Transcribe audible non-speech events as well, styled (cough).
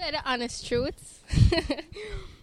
Tell the honest truths. (laughs)